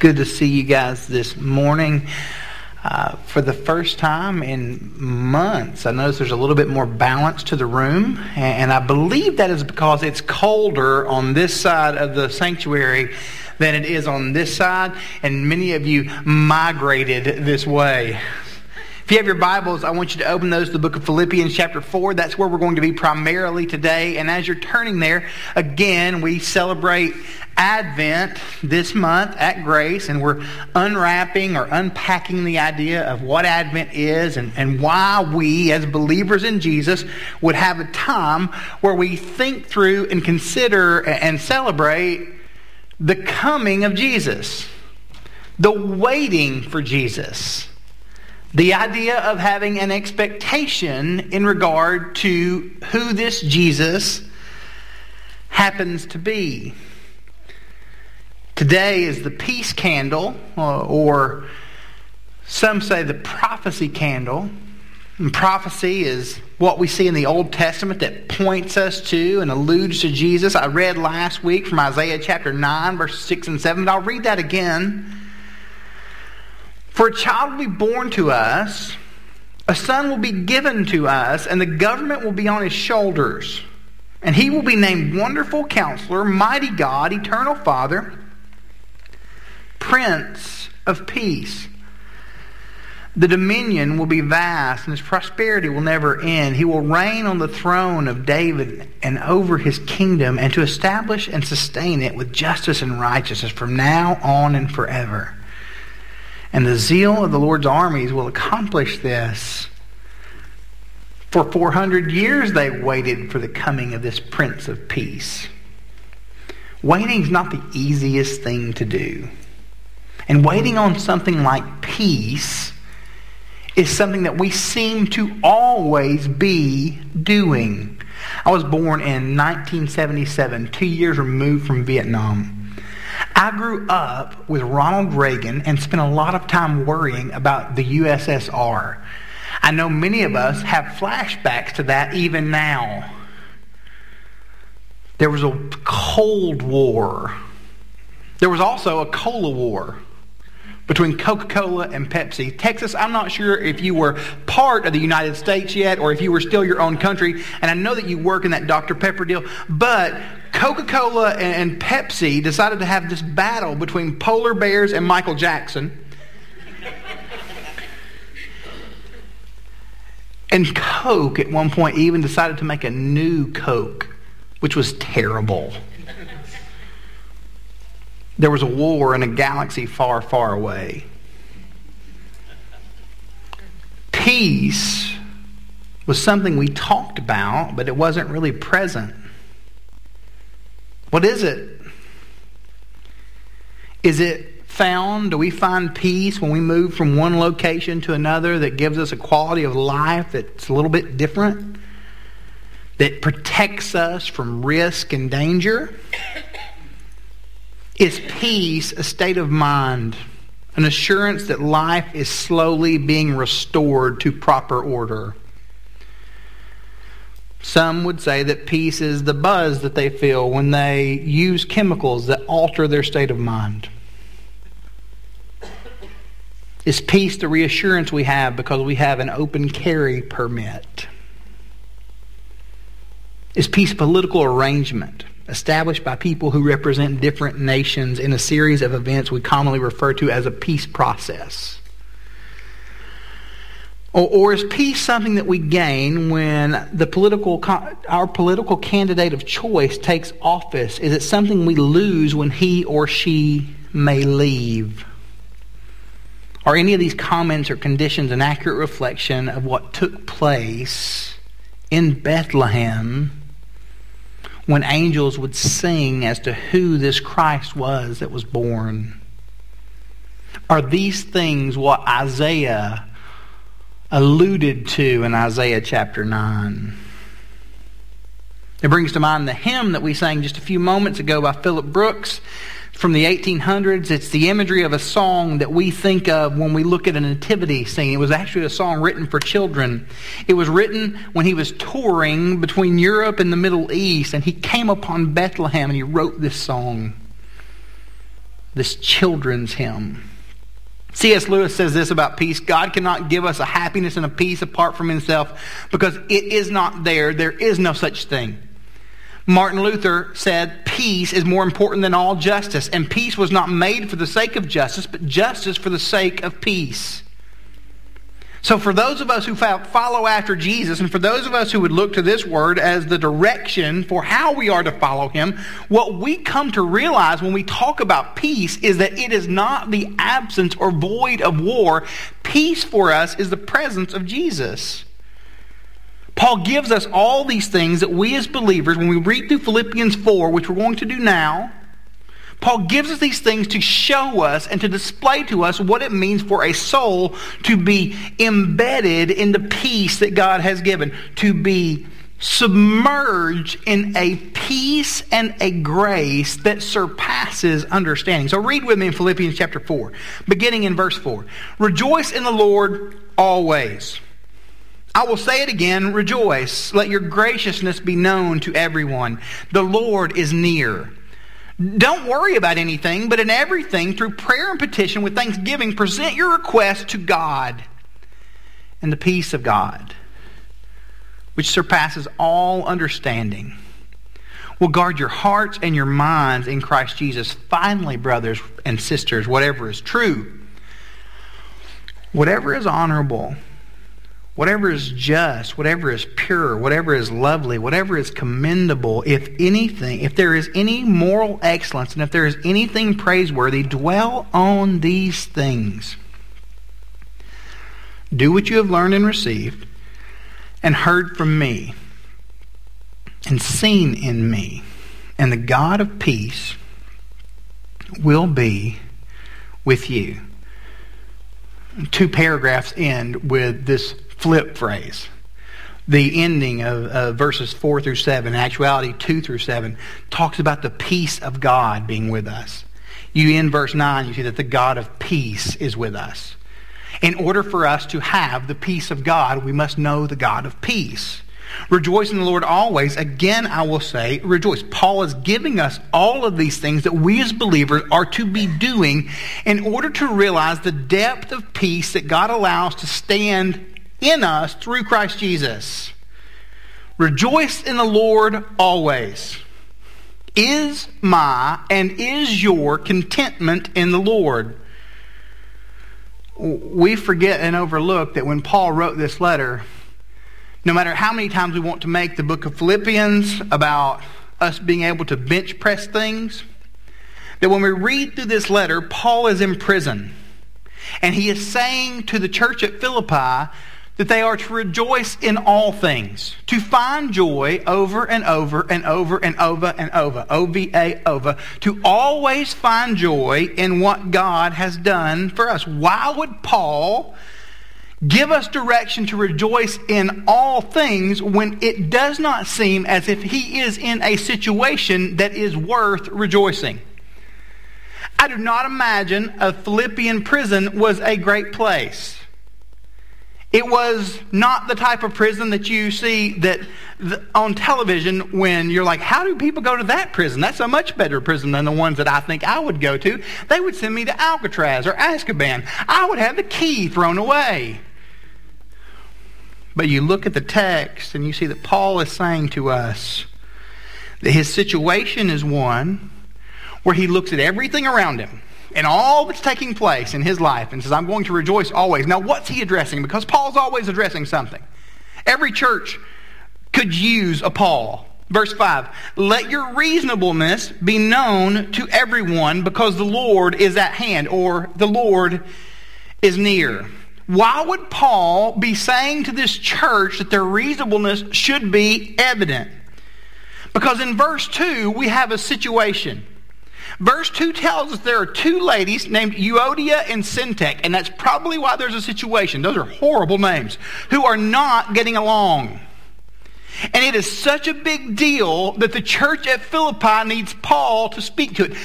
good to see you guys this morning. Uh, for the first time in months, I notice there's a little bit more balance to the room, and I believe that is because it's colder on this side of the sanctuary than it is on this side, and many of you migrated this way. If you have your Bibles, I want you to open those to the book of Philippians, chapter 4. That's where we're going to be primarily today. And as you're turning there, again, we celebrate Advent this month at Grace, and we're unwrapping or unpacking the idea of what Advent is and, and why we, as believers in Jesus, would have a time where we think through and consider and celebrate the coming of Jesus, the waiting for Jesus the idea of having an expectation in regard to who this Jesus happens to be. Today is the peace candle, uh, or some say the prophecy candle. And prophecy is what we see in the Old Testament that points us to and alludes to Jesus. I read last week from Isaiah chapter 9, verses 6 and 7, but I'll read that again. For a child will be born to us, a son will be given to us, and the government will be on his shoulders. And he will be named Wonderful Counselor, Mighty God, Eternal Father, Prince of Peace. The dominion will be vast, and his prosperity will never end. He will reign on the throne of David and over his kingdom, and to establish and sustain it with justice and righteousness from now on and forever. And the zeal of the Lord's armies will accomplish this. For 400 years they waited for the coming of this Prince of Peace. Waiting is not the easiest thing to do. And waiting on something like peace is something that we seem to always be doing. I was born in 1977, two years removed from Vietnam. I grew up with Ronald Reagan and spent a lot of time worrying about the USSR. I know many of us have flashbacks to that even now. There was a Cold War. There was also a Cola War between Coca Cola and Pepsi. Texas, I'm not sure if you were part of the United States yet or if you were still your own country. And I know that you work in that Dr. Pepper deal. But Coca Cola and Pepsi decided to have this battle between polar bears and Michael Jackson. And Coke at one point even decided to make a new Coke, which was terrible. There was a war in a galaxy far, far away. Peace was something we talked about, but it wasn't really present. What is it? Is it found? Do we find peace when we move from one location to another that gives us a quality of life that's a little bit different? That protects us from risk and danger? Is peace a state of mind, an assurance that life is slowly being restored to proper order? Some would say that peace is the buzz that they feel when they use chemicals that alter their state of mind. Is peace the reassurance we have because we have an open carry permit? Is peace political arrangement? Established by people who represent different nations in a series of events we commonly refer to as a peace process? Or, or, is peace something that we gain when the political, our political candidate of choice takes office? Is it something we lose when he or she may leave? Are any of these comments or conditions an accurate reflection of what took place in Bethlehem when angels would sing as to who this Christ was that was born? Are these things what Isaiah alluded to in Isaiah chapter 9? It brings to mind the hymn that we sang just a few moments ago by Philip Brooks from the 1800s. It's the imagery of a song that we think of when we look at a nativity scene. It was actually a song written for children. It was written when he was touring between Europe and the Middle East, and he came upon Bethlehem and he wrote this song. this children's hymn. C.S. Lewis says this about peace God cannot give us a happiness and a peace apart from himself because it is not there. There is no such thing. Martin Luther said, Peace is more important than all justice, and peace was not made for the sake of justice, but justice for the sake of peace. So, for those of us who follow after Jesus, and for those of us who would look to this word as the direction for how we are to follow him, what we come to realize when we talk about peace is that it is not the absence or void of war. Peace for us is the presence of Jesus. Paul gives us all these things that we as believers, when we read through Philippians 4, which we're going to do now, Paul gives us these things to show us and to display to us what it means for a soul to be embedded in the peace that God has given, to be submerged in a peace and a grace that surpasses understanding. So read with me in Philippians chapter 4, beginning in verse 4. Rejoice in the Lord always. I will say it again, rejoice. Let your graciousness be known to everyone. The Lord is near. Don't worry about anything, but in everything, through prayer and petition with thanksgiving, present your request to God. And the peace of God, which surpasses all understanding, will guard your hearts and your minds in Christ Jesus. Finally, brothers and sisters, whatever is true, whatever is honorable, whatever is just, whatever is pure, whatever is lovely, whatever is commendable, if anything, if there is any moral excellence, and if there is anything praiseworthy, dwell on these things. Do what you have learned and received and heard from me and seen in me, and the God of peace will be with you. Two paragraphs end with this flip phrase. The ending of uh, verses 4 through 7, actuality 2 through 7, talks about the peace of God being with us. You in verse 9, you see that the God of peace is with us. In order for us to have the peace of God, we must know the God of peace. Rejoice in the Lord always. Again, I will say, rejoice. Paul is giving us all of these things that we as believers are to be doing in order to realize the depth of peace that God allows to stand in us through Christ Jesus. Rejoice in the Lord always. Is my and is your contentment in the Lord? We forget and overlook that when Paul wrote this letter, no matter how many times we want to make the book of Philippians about us being able to bench press things, that when we read through this letter, Paul is in prison. And he is saying to the church at Philippi that they are to rejoice in all things, to find joy over and over and over and over and over, O-V-A, over, to always find joy in what God has done for us. Why would Paul give us direction to rejoice in all things when it does not seem as if he is in a situation that is worth rejoicing? I do not imagine a Philippian prison was a great place. It was not the type of prison that you see that on television when you're like, how do people go to that prison? That's a much better prison than the ones that I think I would go to. They would send me to Alcatraz or Azkaban. I would have the key thrown away. But you look at the text and you see that Paul is saying to us that his situation is one where he looks at everything around him and all that's taking place in his life and says, I'm going to rejoice always. Now, what's he addressing? Because Paul's always addressing something. Every church could use a Paul. Verse 5 Let your reasonableness be known to everyone because the Lord is at hand, or the Lord is near. Why would Paul be saying to this church that their reasonableness should be evident? Because in verse 2, we have a situation. Verse 2 tells us there are two ladies named Euodia and Syntyche, and that's probably why there's a situation. Those are horrible names, who are not getting along. And it is such a big deal that the church at Philippi needs Paul to speak to it.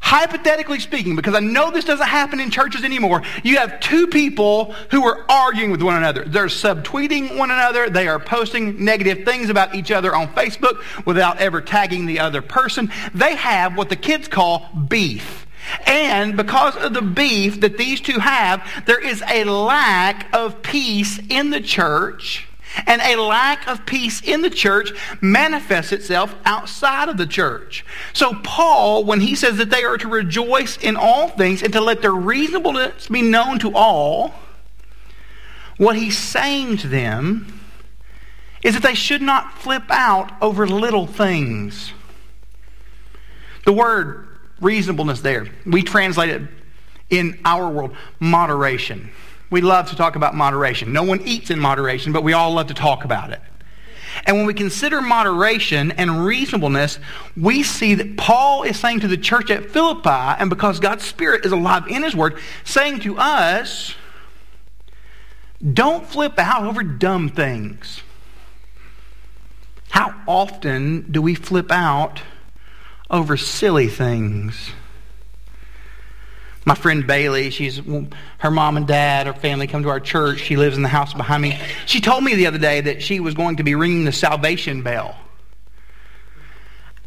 Hypothetically speaking, because I know this doesn't happen in churches anymore, you have two people who are arguing with one another. They're subtweeting one another. They are posting negative things about each other on Facebook without ever tagging the other person. They have what the kids call beef. And because of the beef that these two have, there is a lack of peace in the church. And a lack of peace in the church manifests itself outside of the church. So, Paul, when he says that they are to rejoice in all things and to let their reasonableness be known to all, what he's saying to them is that they should not flip out over little things. The word reasonableness there, we translate it in our world moderation. We love to talk about moderation. No one eats in moderation, but we all love to talk about it. And when we consider moderation and reasonableness, we see that Paul is saying to the church at Philippi, and because God's Spirit is alive in His Word, saying to us, don't flip out over dumb things. How often do we flip out over silly things? My friend Bailey, she's her mom and dad, her family come to our church. She lives in the house behind me. She told me the other day that she was going to be ringing the salvation bell.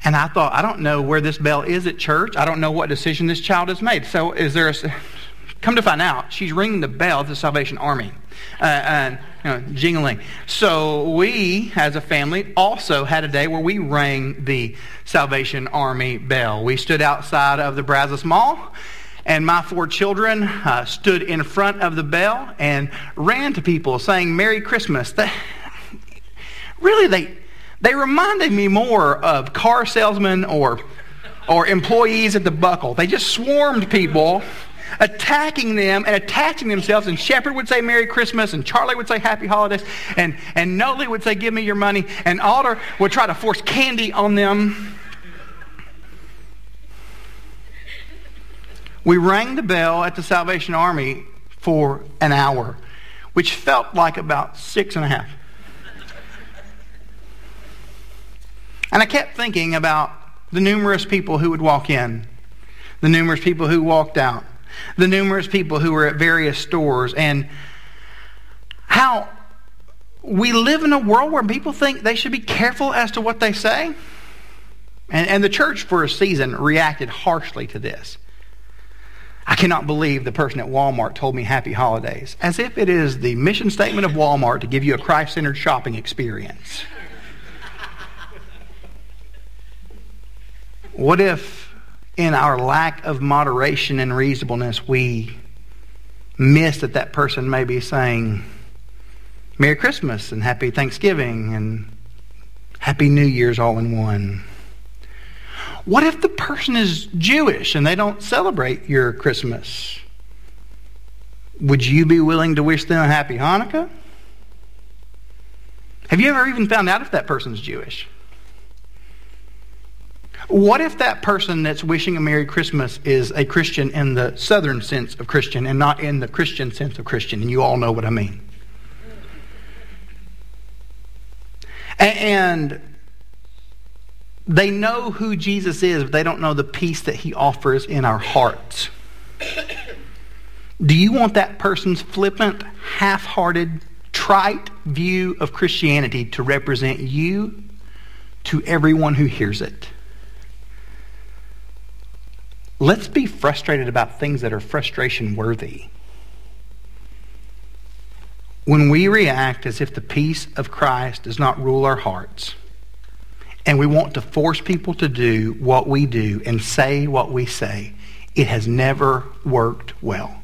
And I thought, I don't know where this bell is at church. I don't know what decision this child has made. So is there a come to find out, she's ringing the bell of the Salvation Army. Uh, you know, jingling. So we, as a family, also had a day where we rang the Salvation Army bell. We stood outside of the Brazos Mall and my four children uh, stood in front of the bell and ran to people saying Merry Christmas. They, really, they, they reminded me more of car salesmen or, or employees at the buckle. They just swarmed people attacking them and attaching themselves. And Shepherd would say Merry Christmas, and Charlie would say Happy Holidays, and, and Noli would say Give me your money, and Alder would try to force candy on them. We rang the bell at the Salvation Army for an hour, which felt like about six and a half. And I kept thinking about the numerous people who would walk in, the numerous people who walked out, the numerous people who were at various stores, and how we live in a world where people think they should be careful as to what they say. And, and the church, for a season, reacted harshly to this. I cannot believe the person at Walmart told me happy holidays, as if it is the mission statement of Walmart to give you a Christ centered shopping experience. What if, in our lack of moderation and reasonableness, we miss that that person may be saying, Merry Christmas and Happy Thanksgiving and Happy New Year's all in one? What if the person is Jewish and they don't celebrate your Christmas? Would you be willing to wish them a happy Hanukkah? Have you ever even found out if that person's Jewish? What if that person that's wishing a Merry Christmas is a Christian in the southern sense of Christian and not in the Christian sense of Christian? And you all know what I mean. And they know who Jesus is, but they don't know the peace that he offers in our hearts. Do you want that person's flippant, half hearted, trite view of Christianity to represent you to everyone who hears it? Let's be frustrated about things that are frustration worthy. When we react as if the peace of Christ does not rule our hearts, and we want to force people to do what we do and say what we say, it has never worked well.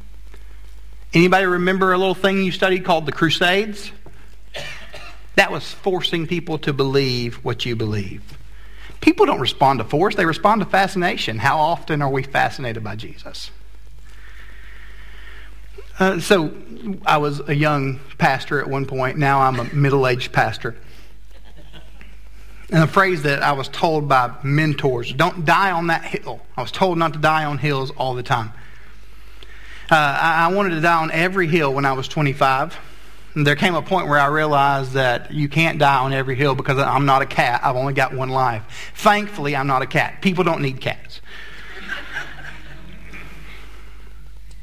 Anybody remember a little thing you studied called the Crusades? That was forcing people to believe what you believe. People don't respond to force, they respond to fascination. How often are we fascinated by Jesus? Uh, so, I was a young pastor at one point. Now I'm a middle aged pastor. And a phrase that I was told by mentors don't die on that hill. I was told not to die on hills all the time. Uh, I, I wanted to die on every hill when I was 25. And there came a point where I realized that you can't die on every hill because I'm not a cat. I've only got one life. Thankfully, I'm not a cat. People don't need cats.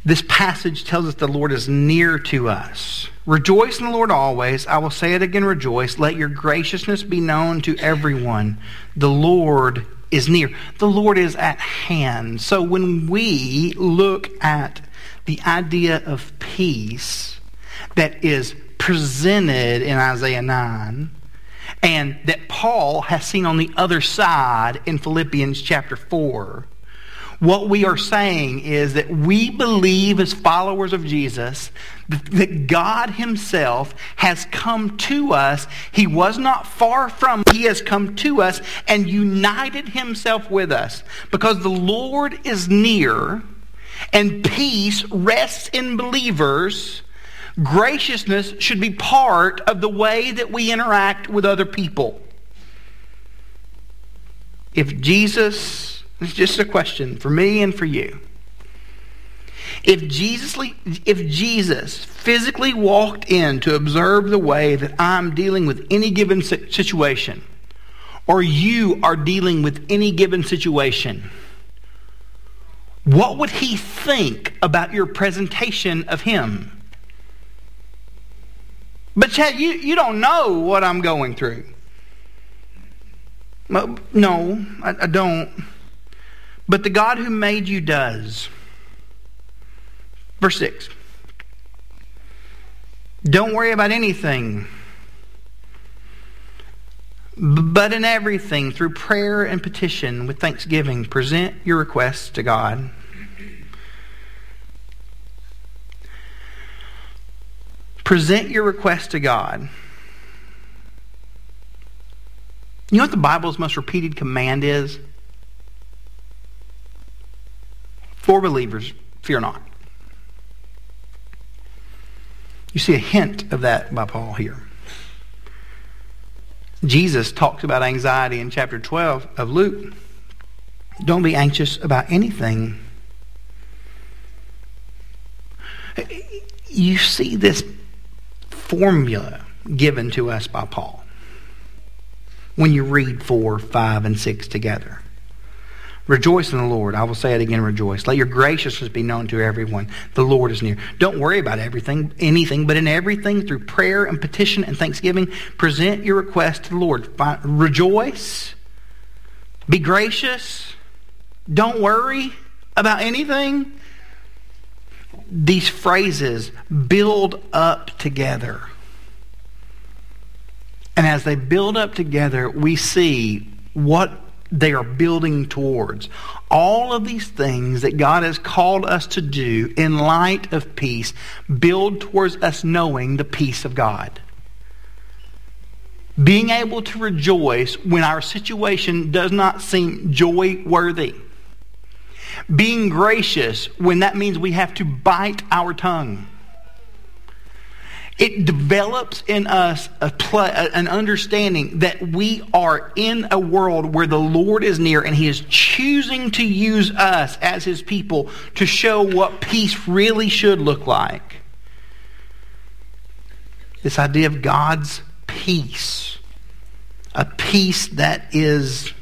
This passage tells us the Lord is near to us. Rejoice in the Lord always. I will say it again, rejoice. Let your graciousness be known to everyone. The Lord is near. The Lord is at hand. So when we look at the idea of peace that is presented in Isaiah 9 and that Paul has seen on the other side in Philippians chapter 4, what we are saying is that we believe as followers of Jesus that God himself has come to us. He was not far from. He has come to us and united himself with us because the Lord is near and peace rests in believers. Graciousness should be part of the way that we interact with other people. If Jesus it's just a question for me and for you. If Jesus, if Jesus physically walked in to observe the way that I'm dealing with any given situation, or you are dealing with any given situation, what would he think about your presentation of him? But Chad, you, you don't know what I'm going through. No, I, I don't. But the God who made you does. Verse 6. Don't worry about anything, but in everything, through prayer and petition with thanksgiving, present your requests to God. Present your request to God. You know what the Bible's most repeated command is? For believers, fear not. You see a hint of that by Paul here. Jesus talks about anxiety in chapter 12 of Luke. Don't be anxious about anything. You see this formula given to us by Paul when you read 4, 5, and 6 together. Rejoice in the Lord. I will say it again, rejoice. Let your graciousness be known to everyone. The Lord is near. Don't worry about everything, anything, but in everything, through prayer and petition and thanksgiving, present your request to the Lord. Rejoice. Be gracious. Don't worry about anything. These phrases build up together. And as they build up together, we see what they are building towards. All of these things that God has called us to do in light of peace build towards us knowing the peace of God. Being able to rejoice when our situation does not seem joy worthy. Being gracious when that means we have to bite our tongue it develops in us a an understanding that we are in a world where the Lord is near and He is choosing to use us as His people to show what peace really should look like. This idea of God's peace, a peace that is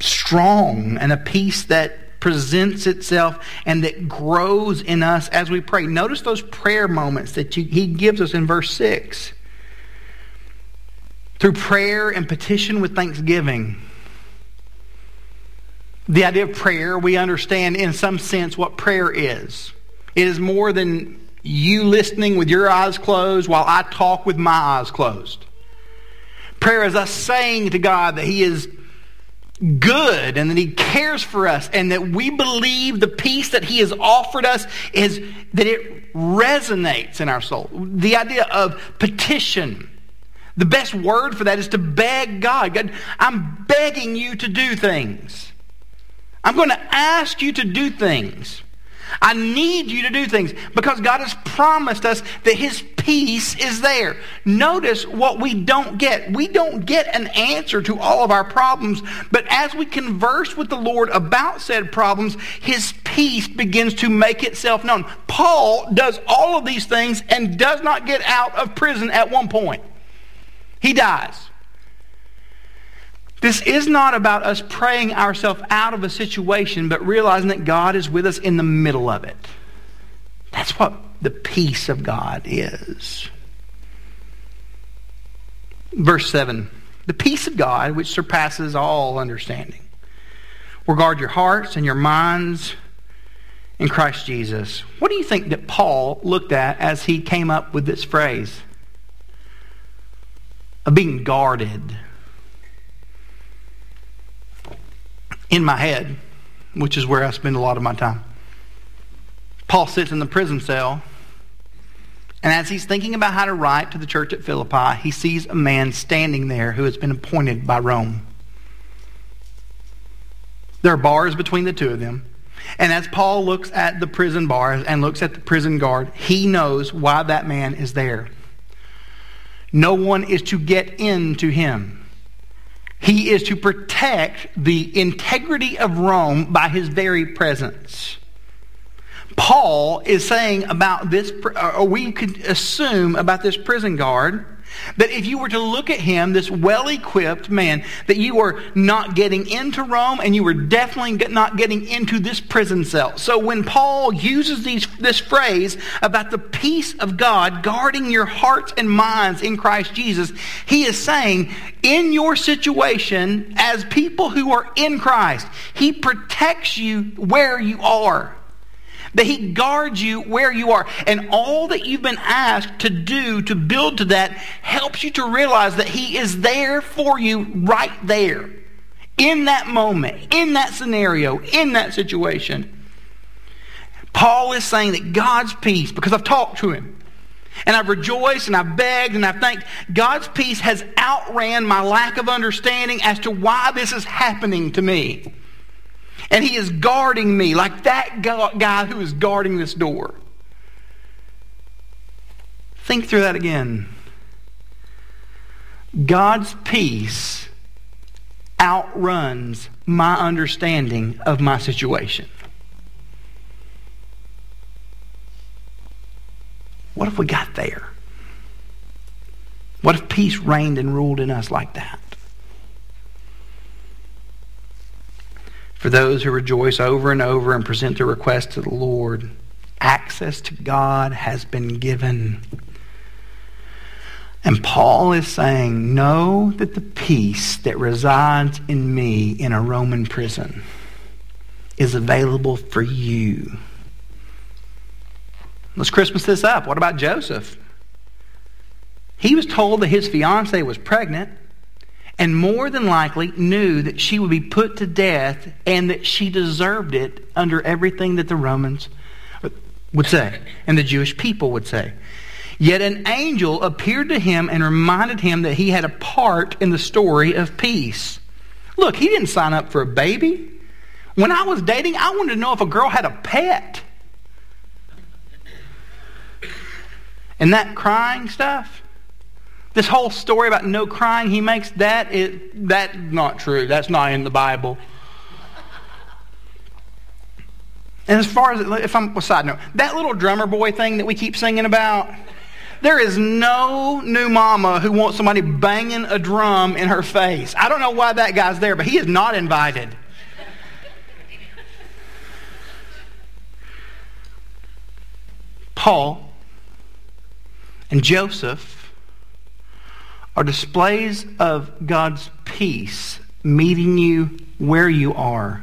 strong and a peace that presents itself and that grows in us as we pray. Notice those prayer moments that you, he gives us in verse 6. Through prayer and petition with thanksgiving. The idea of prayer, we understand in some sense what prayer is. It is more than you listening with your eyes closed while I talk with my eyes closed. Prayer is us saying to God that He is good and that he cares for us and that we believe the peace that he has offered us is that it resonates in our soul. The idea of petition. The best word for that is to beg God. God, I'm begging you to do things. I'm going to ask you to do things. I need you to do things because God has promised us that His peace is there. Notice what we don't get. We don't get an answer to all of our problems, but as we converse with the Lord about said problems, His peace begins to make itself known. Paul does all of these things and does not get out of prison at one point. He dies. This is not about us praying ourselves out of a situation, but realizing that God is with us in the middle of it. That's what the peace of God is. Verse 7 the peace of God, which surpasses all understanding, will guard your hearts and your minds in Christ Jesus. What do you think that Paul looked at as he came up with this phrase of being guarded? In my head, which is where I spend a lot of my time. Paul sits in the prison cell, and as he's thinking about how to write to the church at Philippi, he sees a man standing there who has been appointed by Rome. There are bars between the two of them. And as Paul looks at the prison bars and looks at the prison guard, he knows why that man is there. No one is to get into him. He is to protect the integrity of Rome by his very presence. Paul is saying about this, or we could assume about this prison guard, that if you were to look at him, this well equipped man, that you were not getting into Rome and you were definitely not getting into this prison cell. So when Paul uses these, this phrase about the peace of God guarding your hearts and minds in Christ Jesus, he is saying, in your situation, as people who are in Christ, he protects you where you are that He guards you where you are. And all that you've been asked to do to build to that helps you to realize that He is there for you right there, in that moment, in that scenario, in that situation. Paul is saying that God's peace, because I've talked to him, and I've rejoiced and I've begged and I've thanked, God's peace has outran my lack of understanding as to why this is happening to me. And he is guarding me like that guy who is guarding this door. Think through that again. God's peace outruns my understanding of my situation. What if we got there? What if peace reigned and ruled in us like that? For those who rejoice over and over and present their requests to the Lord, access to God has been given. And Paul is saying, Know that the peace that resides in me in a Roman prison is available for you. Let's Christmas this up. What about Joseph? He was told that his fiancee was pregnant and more than likely knew that she would be put to death and that she deserved it under everything that the Romans would say and the Jewish people would say. Yet an angel appeared to him and reminded him that he had a part in the story of peace. Look, he didn't sign up for a baby. When I was dating, I wanted to know if a girl had a pet. And that crying stuff, this whole story about no crying he makes, that is that's not true. That's not in the Bible. And as far as, if I'm, a side note, that little drummer boy thing that we keep singing about, there is no new mama who wants somebody banging a drum in her face. I don't know why that guy's there, but he is not invited. Paul and Joseph are displays of God's peace meeting you where you are,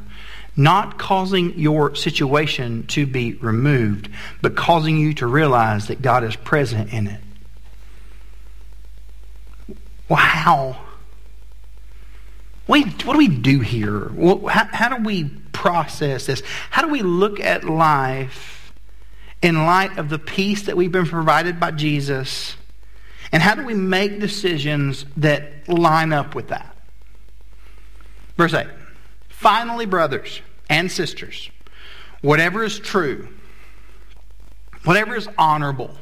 not causing your situation to be removed, but causing you to realize that God is present in it. Well, how? What do we do here? How do we process this? How do we look at life in light of the peace that we've been provided by Jesus? And how do we make decisions that line up with that? Verse 8 Finally, brothers and sisters, whatever is true, whatever is honorable,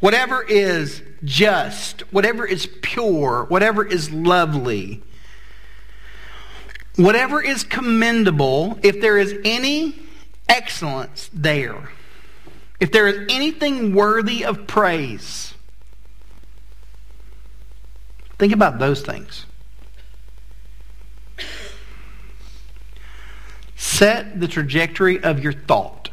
whatever is just, whatever is pure, whatever is lovely, whatever is commendable, if there is any excellence there, if there is anything worthy of praise, Think about those things. Set the trajectory of your thought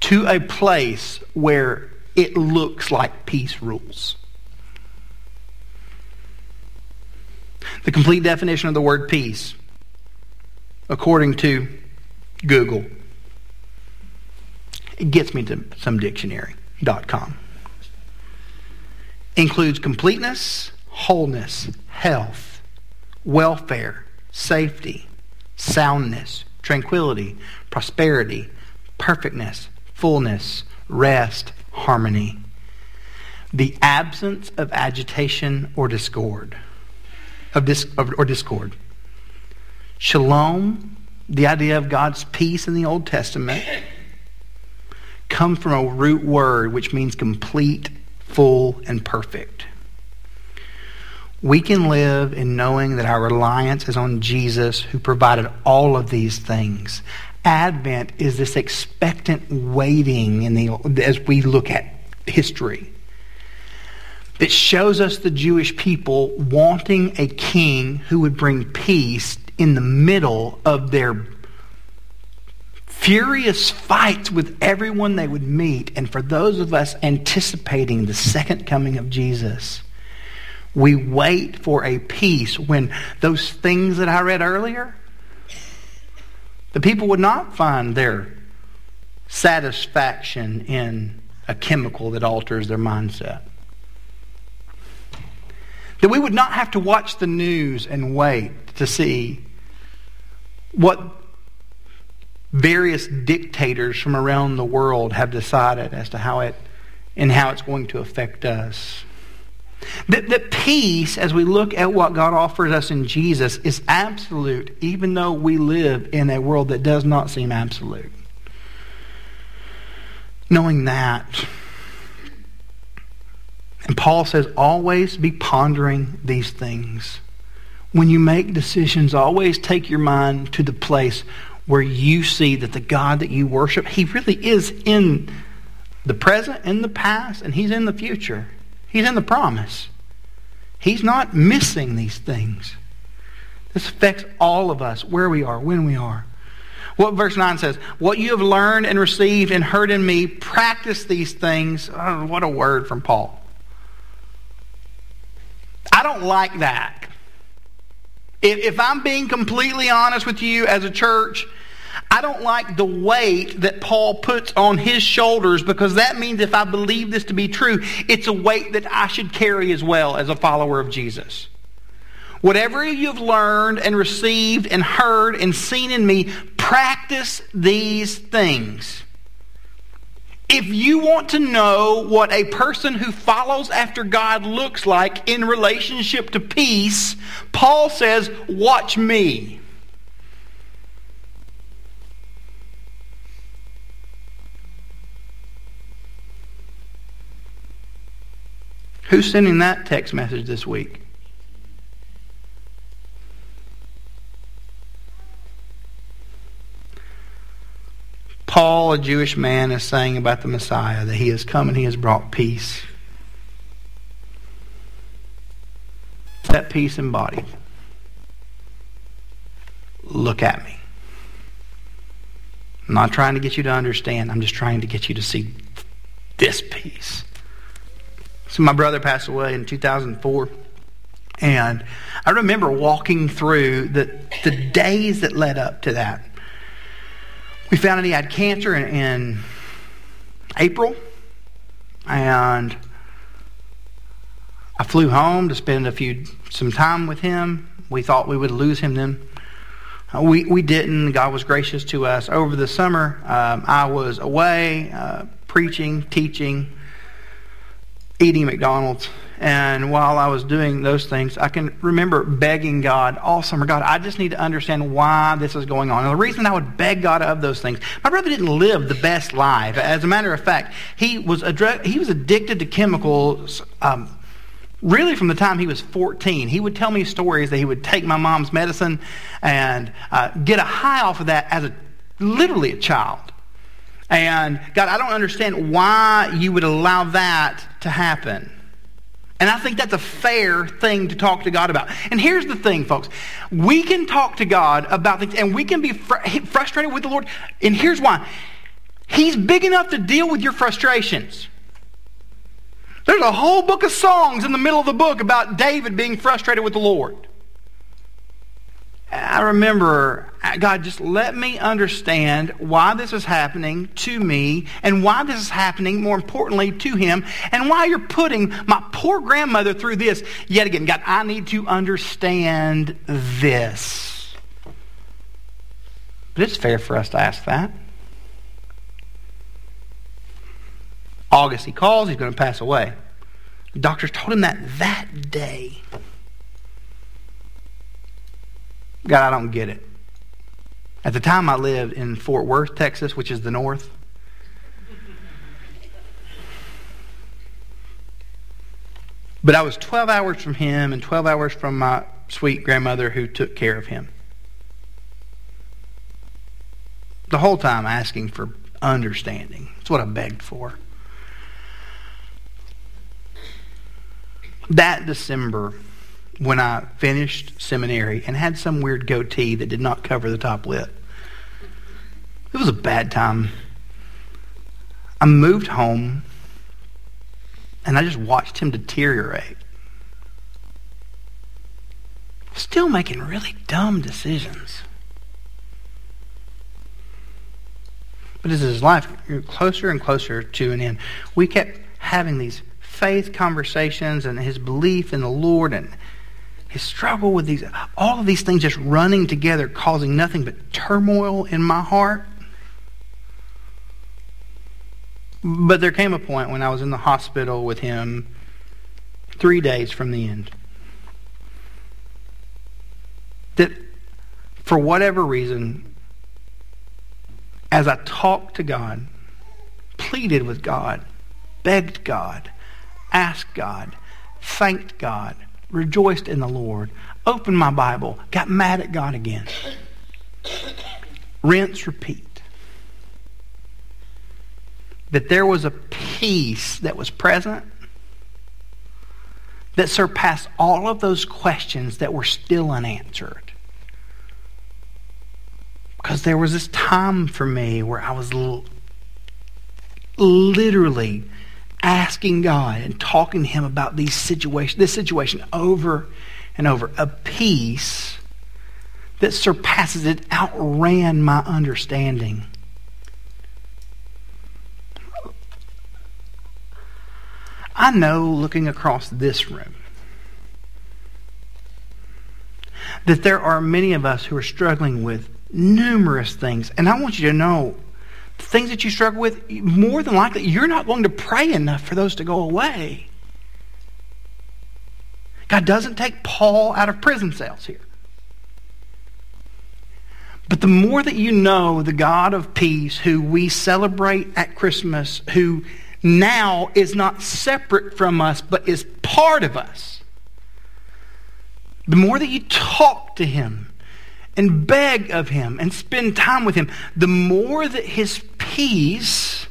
to a place where it looks like peace rules. The complete definition of the word peace, according to Google, it gets me to some dictionary.com. Includes completeness, wholeness, health, welfare, safety, soundness, tranquility, prosperity, perfectness, fullness, rest, harmony. The absence of agitation or discord, of dis, or discord. Shalom, the idea of God's peace in the Old Testament, comes from a root word which means complete, full, and perfect. We can live in knowing that our reliance is on Jesus who provided all of these things. Advent is this expectant waiting in the, as we look at history. It shows us the Jewish people wanting a king who would bring peace in the middle of their furious fights with everyone they would meet. And for those of us anticipating the second coming of Jesus, we wait for a peace when those things that I read earlier, the people would not find their satisfaction in a chemical that alters their mindset. That we would not have to watch the news and wait to see what various dictators from around the world have decided as to how it and how it's going to affect us. That, that peace, as we look at what God offers us in Jesus, is absolute, even though we live in a world that does not seem absolute. Knowing that, and Paul says, always be pondering these things. When you make decisions, always take your mind to the place where you see that the God that you worship, He really is in the present, in the past, and He's in the future. He's in the promise. He's not missing these things. This affects all of us, where we are, when we are. What verse 9 says, What you have learned and received and heard in me, practice these things. Oh, what a word from Paul. I don't like that. If, if I'm being completely honest with you as a church, I don't like the weight that Paul puts on his shoulders because that means if I believe this to be true, it's a weight that I should carry as well as a follower of Jesus. Whatever you've learned and received and heard and seen in me, practice these things. If you want to know what a person who follows after God looks like in relationship to peace, Paul says, Watch me. Who's sending that text message this week? Paul, a Jewish man, is saying about the Messiah that he has come and he has brought peace. That peace embodied. Look at me. I'm not trying to get you to understand. I'm just trying to get you to see this peace. So my brother passed away in 2004. And I remember walking through the, the days that led up to that. We found out he had cancer in, in April. And I flew home to spend a few some time with him. We thought we would lose him then. Uh, we, we didn't. God was gracious to us. Over the summer, um, I was away uh, preaching, teaching, eating McDonald's. And while I was doing those things, I can remember begging God all summer, God, I just need to understand why this is going on. And the reason I would beg God of those things, my brother didn't live the best life. As a matter of fact, he was, adre- he was addicted to chemicals um, really from the time he was 14. He would tell me stories that he would take my mom's medicine and uh, get a high off of that as a literally a child. And God, I don't understand why you would allow that to happen. And I think that's a fair thing to talk to God about. And here's the thing, folks. We can talk to God about things and we can be fr- frustrated with the Lord. And here's why He's big enough to deal with your frustrations. There's a whole book of songs in the middle of the book about David being frustrated with the Lord. I remember, uh, God, just let me understand why this is happening to me and why this is happening, more importantly, to him, and why you're putting my poor grandmother through this yet again. God, I need to understand this. But it's fair for us to ask that. August, he calls, he's going to pass away. The doctors told him that that day. God, I don't get it. At the time, I lived in Fort Worth, Texas, which is the north. But I was 12 hours from him and 12 hours from my sweet grandmother who took care of him. The whole time asking for understanding. That's what I begged for. That December, when I finished seminary and had some weird goatee that did not cover the top lip. It was a bad time. I moved home and I just watched him deteriorate. Still making really dumb decisions. But as his life grew closer and closer to an end, we kept having these faith conversations and his belief in the Lord and his struggle with these, all of these things just running together, causing nothing but turmoil in my heart. But there came a point when I was in the hospital with him three days from the end that for whatever reason, as I talked to God, pleaded with God, begged God, asked God, thanked God, rejoiced in the Lord, opened my Bible, got mad at God again. Rinse, repeat. That there was a peace that was present that surpassed all of those questions that were still unanswered. Because there was this time for me where I was l- literally asking God and talking to Him about these situation, this situation over and over. A peace that surpasses it, outran my understanding. I know looking across this room that there are many of us who are struggling with numerous things. And I want you to know things that you struggle with, more than likely, you're not going to pray enough for those to go away. God doesn't take Paul out of prison cells here. But the more that you know the God of peace, who we celebrate at Christmas, who now is not separate from us, but is part of us, the more that you talk to him, and beg of him and spend time with him, the more that his peace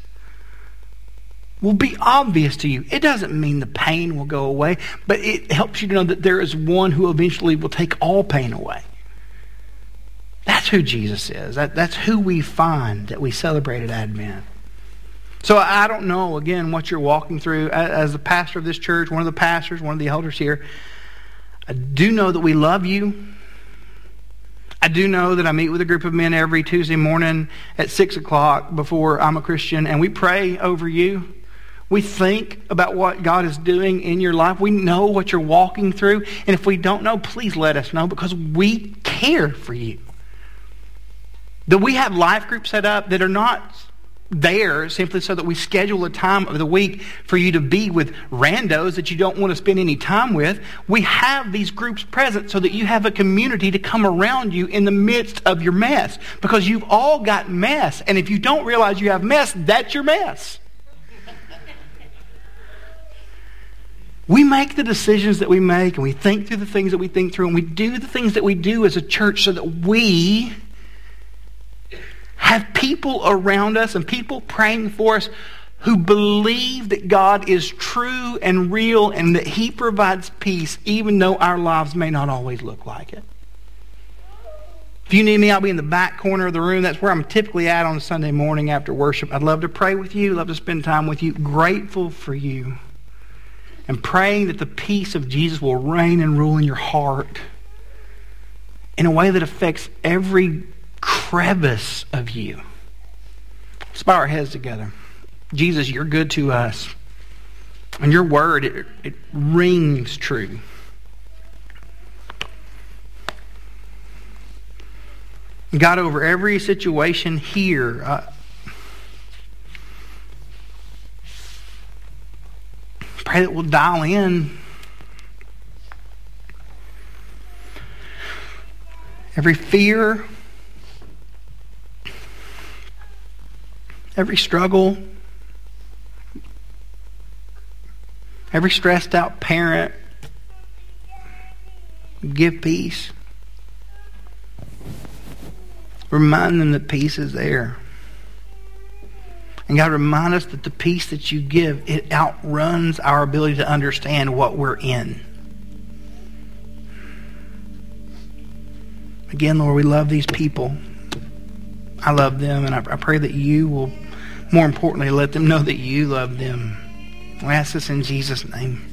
will be obvious to you. It doesn't mean the pain will go away, but it helps you to know that there is one who eventually will take all pain away. That's who Jesus is. That, that's who we find that we celebrate at Advent. So I don't know, again, what you're walking through. As the pastor of this church, one of the pastors, one of the elders here, I do know that we love you. I do know that I meet with a group of men every Tuesday morning at 6 o'clock before I'm a Christian, and we pray over you. We think about what God is doing in your life. We know what you're walking through. And if we don't know, please let us know because we care for you. That we have life groups set up that are not there simply so that we schedule a time of the week for you to be with randos that you don't want to spend any time with. We have these groups present so that you have a community to come around you in the midst of your mess because you've all got mess. And if you don't realize you have mess, that's your mess. we make the decisions that we make and we think through the things that we think through and we do the things that we do as a church so that we have people around us and people praying for us who believe that God is true and real and that He provides peace even though our lives may not always look like it. If you need me, I'll be in the back corner of the room. That's where I'm typically at on a Sunday morning after worship. I'd love to pray with you, love to spend time with you. Grateful for you. And praying that the peace of Jesus will reign and rule in your heart in a way that affects every crevice of you. Let's bow our heads together. Jesus, you're good to us. And your word, it, it rings true. God, over every situation here, uh, pray that we'll dial in every fear, every struggle, every stressed out parent. Give peace. Remind them that peace is there. And God, remind us that the peace that you give, it outruns our ability to understand what we're in. Again, Lord, we love these people. I love them, and I, I pray that you will, more importantly, let them know that you love them. We ask this in Jesus' name.